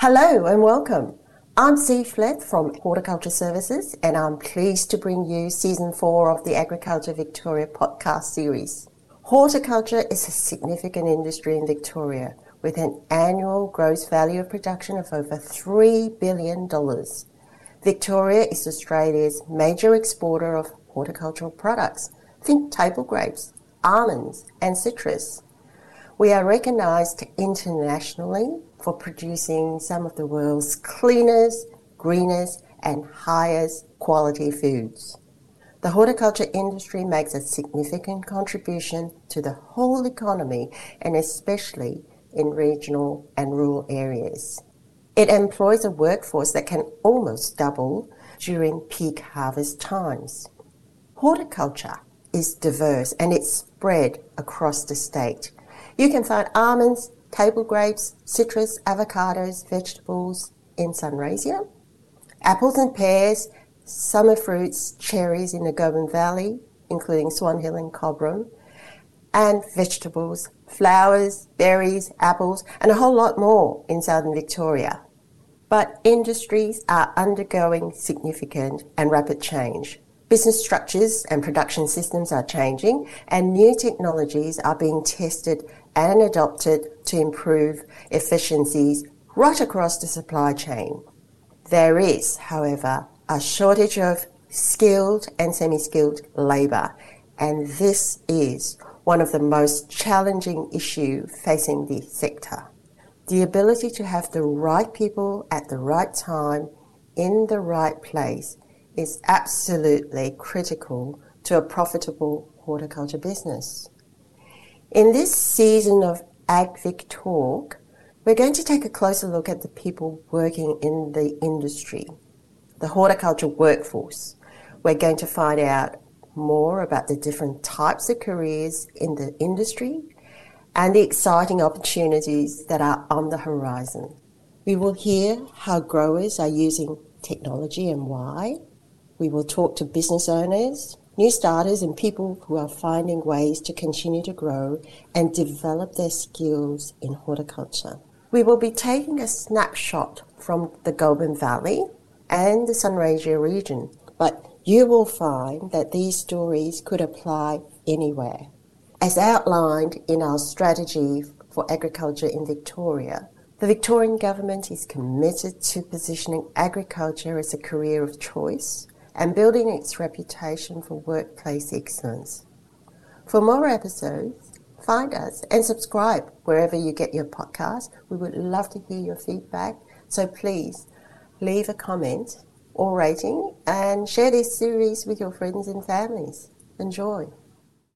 Hello and welcome. I'm Steve Flett from Horticulture Services and I'm pleased to bring you season four of the Agriculture Victoria podcast series. Horticulture is a significant industry in Victoria with an annual gross value of production of over $3 billion. Victoria is Australia's major exporter of horticultural products. Think table grapes, almonds, and citrus. We are recognised internationally for producing some of the world's cleanest, greenest, and highest quality foods. The horticulture industry makes a significant contribution to the whole economy and especially in regional and rural areas. It employs a workforce that can almost double during peak harvest times. Horticulture is diverse and it's spread across the state. You can find almonds, table grapes, citrus, avocados, vegetables in Sunraysia, apples and pears, summer fruits, cherries in the Goulburn Valley, including Swan Hill and Cobram, and vegetables, flowers, berries, apples, and a whole lot more in southern Victoria. But industries are undergoing significant and rapid change. Business structures and production systems are changing, and new technologies are being tested and adopted to improve efficiencies right across the supply chain. There is, however, a shortage of skilled and semi skilled labour, and this is one of the most challenging issues facing the sector. The ability to have the right people at the right time in the right place is absolutely critical to a profitable horticulture business. In this season of AgVic Talk, we're going to take a closer look at the people working in the industry, the horticulture workforce. We're going to find out more about the different types of careers in the industry and the exciting opportunities that are on the horizon. We will hear how growers are using technology and why, we will talk to business owners, new starters, and people who are finding ways to continue to grow and develop their skills in horticulture. We will be taking a snapshot from the Goulburn Valley and the Sunraysia region, but you will find that these stories could apply anywhere. As outlined in our strategy for agriculture in Victoria, the Victorian Government is committed to positioning agriculture as a career of choice and building its reputation for workplace excellence. For more episodes, find us and subscribe wherever you get your podcast. We would love to hear your feedback, so please leave a comment or rating and share this series with your friends and families. Enjoy.